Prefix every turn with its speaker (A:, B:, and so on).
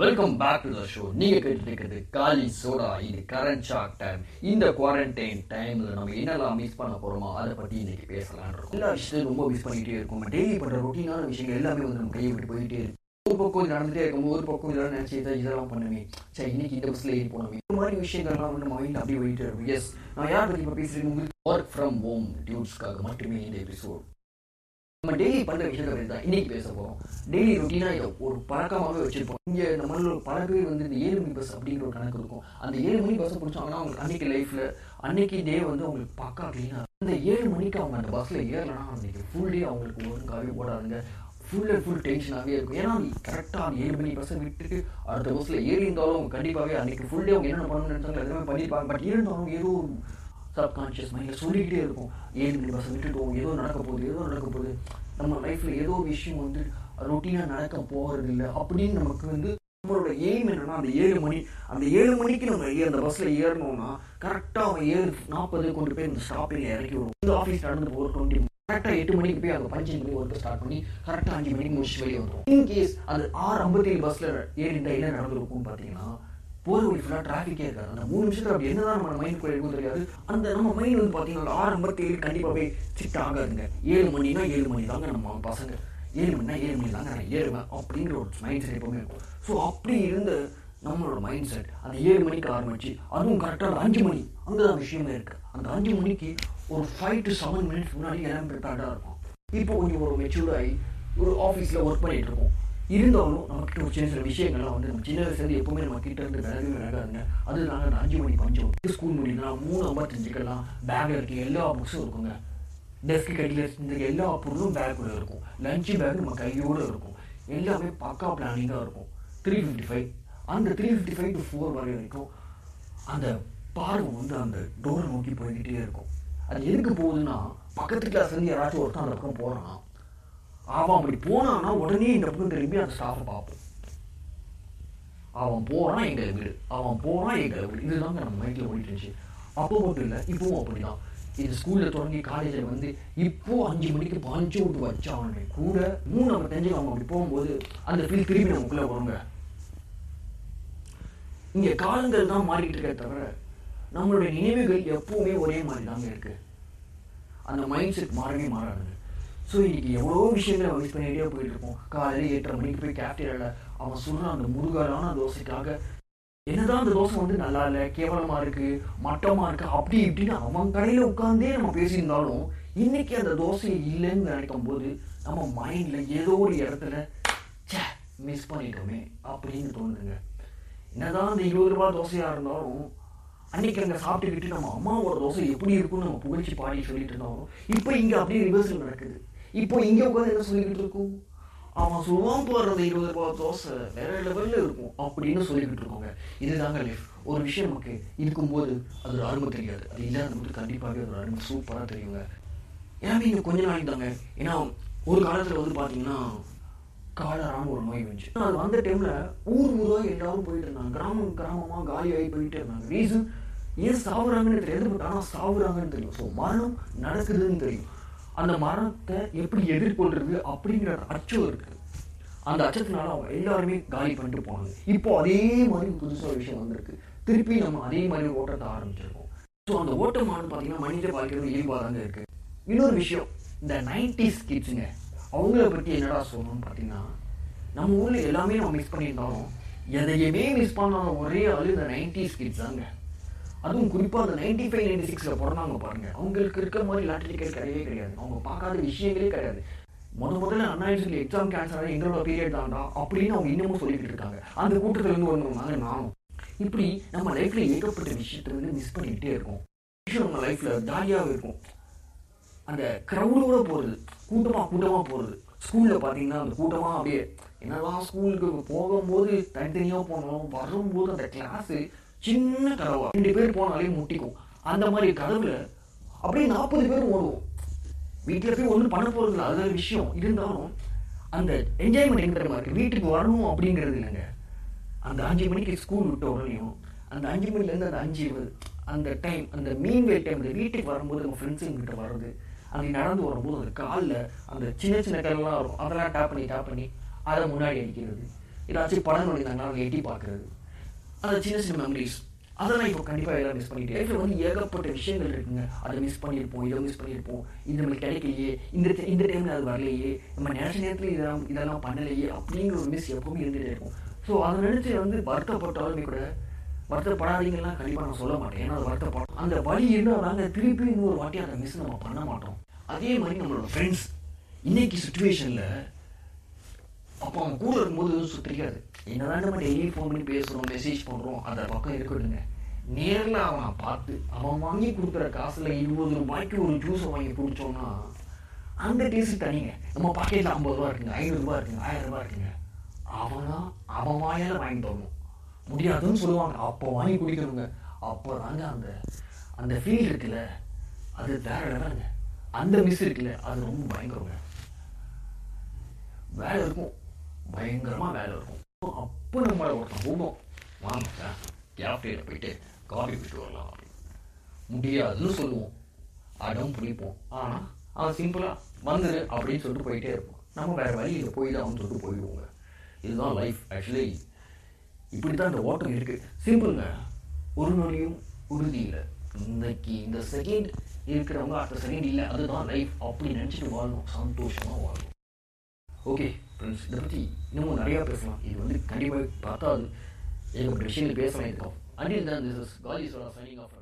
A: Welcome back to the show நீங்க கேட்டு இருக்கிறது காலி சோடா. இது கரண்ட் ஷாக் டைம் இந்த குவாரண்டைன் டைம்ல நம்ம என்னெல்லாம் மிஸ் பண்ண போறோமோ அதை பத்தி இன்னைக்கு பேசலாம் எல்லா விஷயத்தையும் ரொம்ப மிஸ் பண்ணிட்டே இருக்கும். டெய்லி பண்ற ரொட்டீனான விஷயங்கள் எல்லாமே வந்து நம்ம கையை விட்டு போயிட்டே இருக்கு. ஒரு பக்கம் இது நடந்துட்டே இருக்கும் ஒரு பக்கம் இதெல்லாம் நினைச்சு இதை இதெல்லாம் பண்ணுவேன் சரி இன்னைக்கு இந்த பஸ்ல ஏறி போனோமே. இந்த மாதிரி விஷயங்கள்லாம் வந்து மைண்ட் அப்படியே போயிட்டே இருக்கும். எஸ் நான் யார் பத்தி பேசுறேன் ஒர்க் ஃப்ரம் ஹோம் டியூட்ஸ்க்காக மட்டுமே இந்த எபிசோட் நம்ம டெய்லி பண்ற விஷயத்தை பத்தி தான் இன்னைக்கு பேச போறோம். டெய்லி ரொட்டீனா ஒரு பழக்கமாகவே வச்சிருப்போம். இங்க நம்மளோட பல பேர் வந்து இந்த ஏழு மணி பஸ் அப்படின்ற ஒரு கணக்கு இருக்கும். அந்த ஏழு மணி பஸ் பிடிச்சாங்கன்னா அவங்களுக்கு அன்னைக்கு லைஃப்ல அன்னைக்கு டே வந்து அவங்களுக்கு பக்கா கிளீனா அந்த ஏழு மணிக்கு அவங்க அந்த பஸ்ல ஏறலைன்னா அன்னைக்கு ஃபுல் டே அவங்களுக்கு ஒழுங்காவே ஓடாதுங்க. ஃபுல் அண்ட் ஃபுல் டென்ஷனாகவே இருக்கும். ஏன்னா கரெக்டாக அந்த ஏழு மணி பஸ்ஸை விட்டுட்டு அடுத்த பஸ்ஸில் ஏறி இருந்தாலும் அவங்க கண்டிப்பாகவே அன்னைக்கு ஃபுல் டே அவங்க என்னென்ன பண்ணணும்னு நினைச்சாங்க எல்லாமே பண்ணியிருப்பாங்க. பட் இருந்தாலும் ஏதோ ஒரு சப்கான்ஷியஸ் மைண்டில் சொல்லிக்கிட்டே இருக்கும் ஏழு மணி பஸ்ஸை விட்டுட்டோம். ஏதோ நடக்க போகுது ஏதோ நடக்க போகுது. நம்ம லைஃப்பில் ஏதோ ஒரு விஷயம் வந்து ரொட்டீனாக நடக்க போகிறது இல்லை அப்படின்னு நமக்கு வந்து நம்மளோட எய்ம் என்னன்னா அந்த ஏழு மணி அந்த ஏழு மணிக்கு நம்ம அந்த பஸ்ஸில் ஏறணும்னா கரெக்டாக அவன் ஏழு நாற்பது கொண்டு போய் இந்த ஸ்டாப்பில் இறக்கி விடும் இந்த ஆஃபீஸ் நடந்து போகிற டுவெண்ட்டி கரெக்டாக எட்டு மணிக்கு போய் அங்கே பஞ்சு மணி ஒர்க்கு ஸ்டார்ட் பண்ணி கரெக்டாக அஞ்சு மணிக்கு முடிச்சு வெளியே வந்துடும் இன் கேஸ் அது ஆறு ஐம்பத்தேழு பஸ்ஸில் ஏறிண்டா என்ன நடந்திருக்கும்னு பார்த்தீங்கன்னா போகிற வழி ஃபுல்லாக டிராஃபிக்கே இருக்காது. அந்த மூணு நிமிஷத்தில் அப்படி என்னதான் நம்ம மைண்ட் இருக்கும் தெரியாது. அந்த நம்ம மைண்ட் வந்து பார்த்தீங்கன்னா ஆறு ஐம்பத்தேழு கண்டிப்பாகவே சிட் ஆகாதுங்க. ஏழு மணினா ஏழு மணி தாங்க நம்ம பசங்க. ஏழு மணினா ஏழு மணி தாங்க நான் ஏறுவேன் அப்படிங்கிற ஒரு மைண்ட் செட் எப்பவுமே இருக்கும். ஸோ அப்படி இருந்த நம்மளோட மைண்ட் செட் அந்த ஏழு மணிக்கு ஆரம்பிச்சு அதுவும் கரெக்டாக அந்த அஞ்சு மணி அங்கே தான் விஷயமே இருக்குது அந்த அஞ்சு மணிக்கு ஒரு ஃபைவ் டு செவன் மினிட்ஸ் முன்னாடி எல்லாம் ப்ரிப்பேர்டாக இருக்கும். இப்போ கொஞ்சம் ஒரு மெச்சூர்டாகி ஒரு ஆஃபீஸில் ஒர்க் பண்ணிகிட்டு இருக்கோம். இருந்தாலும் நமக்கிட்ட ஒரு சின்ன சில விஷயங்கள்லாம் வந்து நம்ம சின்ன வயசுலேருந்து எப்பவுமே நம்ம கிட்ட இருந்து விலகவே விலகாதுங்க அது நாங்கள் அஞ்சு மணி பஞ்சம் ஸ்கூல் முடியுதுன்னா மூணு ஐம்பத்தஞ்சுக்கெல்லாம் பேக்கில் இருக்க எல்லா புக்ஸும் இருக்குங்க. டெஸ்க் கடியில் இருக்க எல்லா பொருளும் பேக்குள்ள இருக்கும். லஞ்சு பேக் நம்ம கையோடு இருக்கும். எல்லாமே பக்கா பிளானிங்காக இருக்கும். த்ரீ ஃபிஃப்டி ஃபைவ் அந்த three fifty five to four வரை வரைக்கும் அந்த பார்வை வந்து அந்த டோரை நோக்கி போய்கிட்டே இருக்கும். அது எதுக்கு போகுதுன்னா பக்கத்து கிளாஸ்லேருந்து யாராச்சும் ஒருத்தன் அந்த பக்கம் போகிறான் அவன் அப்படி போனான்னா உடனே இந்த பக்கம் திரும்பி அந்த ஸ்டாஃபை பார்ப்போம். அவன் போகிறான் எங்களை வீடு. அவன் போகிறான் எங்களை வீடு. இதுதாங்க நம்ம மைண்டில் ஓடிட்டு இருந்துச்சு. அப்போ மட்டும் இல்லை இப்பவும் அப்படிதான். இது ஸ்கூலில் தொடங்கி காலேஜில் வந்து இப்போ அஞ்சு மணிக்கு பஞ்சு விட்டு வச்சு வச்சாங்க கூட மூணு நம்ம தெரிஞ்சு அவங்க அப்படி போகும்போது அந்த ஃபீல் திரும்பி நமக்குள்ள வருங்க இங்கே காலங்கள் தான் மாறிக்கிட்டு இருக்க தவிர நம்மளுடைய நினைவுகள் எப்பவுமே ஒரே மாதிரி தாங்க இருக்கு. அந்த மைண்ட் செட் மாறவே மாறாதுங்க. ஸோ இன்னைக்கு எவ்வளோ விஷயங்களை மிஸ் பண்ணிகிட்டே போயிட்டுருக்கோம். காலையில் எட்டரை மணிக்கு போய் கேப்டரியாவில் அவன் சொல்கிற அந்த முருகலான தோசைக்காக. என்னதான் அந்த தோசை வந்து நல்லா இல்லை கேவலமா இருக்கு மட்டமா இருக்கு அப்படி இப்படின்னு அவன் கடையில் உட்காந்தே நம்ம பேசியிருந்தாலும் இன்னைக்கு அந்த தோசை இல்லைன்னு நினைக்கும் போது நம்ம மைண்ட்ல ஏதோ ஒரு இடத்துல ச்சே மிஸ் பண்ணிட்டோமே அப்படின்னு தோணுதுங்க. என்னதான் அந்த இருபது ரூபா தோசையா இருந்தாலும் அன்னைக்கு அங்கே சாப்பிட்டுக்கிட்டு நம்ம அம்மாவோட தோசை எப்படி இருக்கும்னு நம்ம புகழ்ச்சி பாடி சொல்லிட்டு இருந்தாலும் இப்போ இங்க அப்படியே ரிவர்சல் நடக்குது. இப்போ இங்க உட்காந்து என்ன சொல்லிக்கிட்டு இருக்கும்? அவன் சுகம் போடுறது இருபது ரூபாய் தோசை வேற லெவல்ல இருக்கும் அப்படின்னு சொல்லிக்கிட்டு இருக்கோங்க. இதுதாங்க லைஃப் ஒரு விஷயம் நமக்கு இருக்கும்போது அது ஒரு அருமை தெரியாது. அது இல்லாத போது கண்டிப்பாகவே ஒரு அருமை சூப்பரா தெரியுங்க. ஏன்னா இங்க கொஞ்ச நாளைக்கு தாங்க. ஏன்னா ஒரு காலத்துல வந்து பாத்தீங்கன்னா காலரான ஒரு நோய் வந்துச்சு. அது வந்த டைம்ல ஊர் ஊராக எல்லாரும் போயிட்டு இருந்தாங்க. கிராமம் கிராமமா காலியாகி போயிட்டே இருந்தாங்க. ரீசன் ஏன் சாவுறாங்கன்னு தெரியாது பட் ஆனா சாவுறாங்கன்னு தெரியும். ஸோ மரணம் நடக்குதுன்னு தெரியும். அந்த மரணத்தை எப்படி எதிர்கொள்றது அப்படிங்கிற அச்சம் இருக்கு. அந்த அச்சத்தினால அவங்க எல்லாருமே காலி பண்ணிட்டு போனாங்க. இப்போ அதே மாதிரி புதுசாக ஒரு விஷயம் வந்திருக்கு. திருப்பி நம்ம அதே மாதிரி ஓட்டத்தை ஆரம்பிச்சிருக்கோம். ஸோ அந்த ஓட்டமானு பார்த்தீங்கன்னா மனித வாழ்க்கையில் இயல்பாக தாங்க இருக்கு. இன்னொரு விஷயம் இந்த நைன்டிஸ் கிட்ஸுங்க அவங்கள பற்றி என்னடா சொல்லணும்னு பார்த்தீங்கன்னா நம்ம ஊரில் எல்லாமே நம்ம மிஸ் பண்ணியிருந்தாலும் எதையுமே மிஸ் பண்ணாத ஒரே ஆளு இந்த நைன்டிஸ் கிட்ஸ் தாங்க. அதுவும் குறிப்பாக அந்த நைன்டி ஃபைவ் நைன்டி சிக்ஸில் பிறந்தாங்க பாருங்க. அவங்களுக்கு இருக்கிற மாதிரி லாட்டரி டிக்கெட் கிடையவே கிடையாது. அவங்க பார்க்காத விஷயங்களே கிடையாது. முத முதல்ல அண்ணா எக்ஸாம் கேன்சல் ஆகி எங்களோட பீரியட் தான்டா அப்படின்னு அவங்க இன்னமும் சொல்லிக்கிட்டு இருக்காங்க. அந்த கூட்டத்திலேருந்து வந்தவங்க நானும். இப்படி நம்ம லைஃப்ல ஏகப்பட்ட விஷயத்தை வந்து மிஸ் பண்ணிக்கிட்டே இருக்கோம். விஷயம் நம்ம லைஃப்ல ஜாலியாகவே இருக்கும். அந்த க்ரௌடோட போகிறது கூட்டமாக கூட்டமாக போகிறது ஸ்கூலில் பார்த்தீங்கன்னா அந்த கூட்டமாக அப்படியே என்னதான் ஸ்கூலுக்கு போகும்போது தனித்தனியாக போனாலும் வரும்போது அந்த கிளாஸு சின்ன கதவா. ரெண்டு பேர் போனாலே முட்டிக்கும். அந்த மாதிரி கதவுல அப்படியே நாற்பது பேர் ஓடுவோம். வீட்டில் போய் ஒன்றும் பண்ண போகிறது இல்லை அது ஒரு விஷயம். இருந்தாலும் அந்த என்ஜாய்மெண்ட் தெரியுமா வீட்டுக்கு வரணும் அப்படிங்கிறது இல்லைங்க. அந்த அஞ்சு மணிக்கு ஸ்கூல் விட்ட உடனேயும் அந்த அஞ்சு மணிலேருந்து அந்த அஞ்சு இருபது அந்த டைம் அந்த மீன் வேல் டைம் அந்த வீட்டுக்கு வரும்போது நம்ம ஃப்ரெண்ட்ஸுங்கிட்ட வர்றது அங்கே நடந்து வரும்போது அந்த காலில் அந்த சின்ன சின்ன கல்லாம் வரும். அதெல்லாம் டேப் பண்ணி டேப் பண்ணி அதை முன்னாடி அடிக்கிறது. ஏதாச்சும் படம் பண்ணியிருந்தாங்கன்னா அதை எட்டி பார்க்குறது. அந்த சின்ன சின்ன மெமரிஸ் அதெல்லாம் இப்போ கண்டிப்பாக எல்லாம் மிஸ் பண்ணிட்டு லைஃப்பில் வந்து ஏகப்பட்ட விஷயங்கள் இருக்குங்க. அதை மிஸ் பண்ணியிருப்போம் இதை மிஸ் பண்ணியிருப்போம். இது நம்மளுக்கு கிடைக்கலையே. இந்த இந்த டைமில் அது வரலையே. நம்ம நினச்ச நேரத்தில் இதெல்லாம் இதெல்லாம் பண்ணலையே அப்படிங்கிற ஒரு மிஸ் எப்பவுமே இருந்துகிட்டே இருக்கும். ஸோ அதை நினச்சி வந்து வருத்தப்பட்டாலுமே கூட வருத்தப்படாதீங்கலாம் கண்டிப்பாக நான் சொல்ல மாட்டேன். ஏன்னா அது வருத்தப்படும். அந்த வழி இருந்தால் நாங்கள் திருப்பி இன்னொரு வாட்டி அந்த மிஸ் நம்ம பண்ண மாட்டோம். அதே மாதிரி நம்மளோட ஃப்ரெண்ட்ஸ் இன்னைக்கு சுச்சுவேஷனில் அப்போ அவன் கூட இருக்கும்போது எதுவும் தெரியாது என்னதான் நம்ம டெய்லி ஃபோன் பண்ணி பேசுகிறோம் மெசேஜ் பண்ணுறோம் அந்த பக்கம் இருக்கட்டுங்க நேரில் அவனை பார்த்து அவன் வாங்கி கொடுக்குற காசில் இருபது ரூபாய்க்கு ஒரு ஜூஸை வாங்கி குடிச்சோம்னா அந்த டேஸ்ட் தனிங்க. நம்ம பாக்கெட்டில் ஐம்பது ரூபா இருக்குங்க ஐநூறுரூவா இருக்குங்க ஆயிரம் ரூபா இருக்குங்க. அவனா அவன் வாயால் வாங்கி தரணும். முடியாதுன்னு சொல்லுவாங்க. அப்போ வாங்கி குடிக்கணுங்க. அப்போ தாங்க அந்த அந்த ஃபீல் இருக்குல்ல அது வேற லெவலுங்க. அந்த மிஸ் இருக்குல்ல அது ரொம்ப பயங்கரங்க. வேலை இருக்கும் பயங்கரமாக வேலை இருக்கும். அப்போ நம்மளை ஒருத்தன் கூடும் வாங்க கேஃப்டேரியில் போயிட்டு காஃபி குடிச்சிட்டு வரலாம் அப்படின்னு. முடியாதுன்னு சொல்லுவோம். அடம் பிடிப்போம் ஆனால் அவன் சிம்பிளாக வந்துரு அப்படின்னு சொல்லிட்டு போயிட்டே இருப்போம் நம்ம வேறு வழியில் போய் தான் அவன் சொல்லிட்டு போயிடுவோங்க. இதுதான் லைஃப் ஆக்சுவலி இப்படி தான் இந்த ஓட்டம் இருக்குது சிம்பிளுங்க ஒரு நொழியும் உறுதி இல்லை. இன்னைக்கு இந்த செகண்ட் இருக்கிறவங்க அடுத்த செகண்ட் இல்லை. அதுதான் லைஃப் அப்படி நினச்சிட்டு வாழணும். சந்தோஷமாக வாழணும். ஓகே ஃப்ரெண்ட்ஸ் இதை பற்றி இன்னமும் நிறையா பேசலாம். இது வந்து கண்டிப்பாக பார்த்தாது ஏகப்பட்ட விஷயங்கள் பேசலாம். இருக்கும் அண்டில் தான் திஸ் இஸ் காலி சோலா சைனிங் ஆஃப்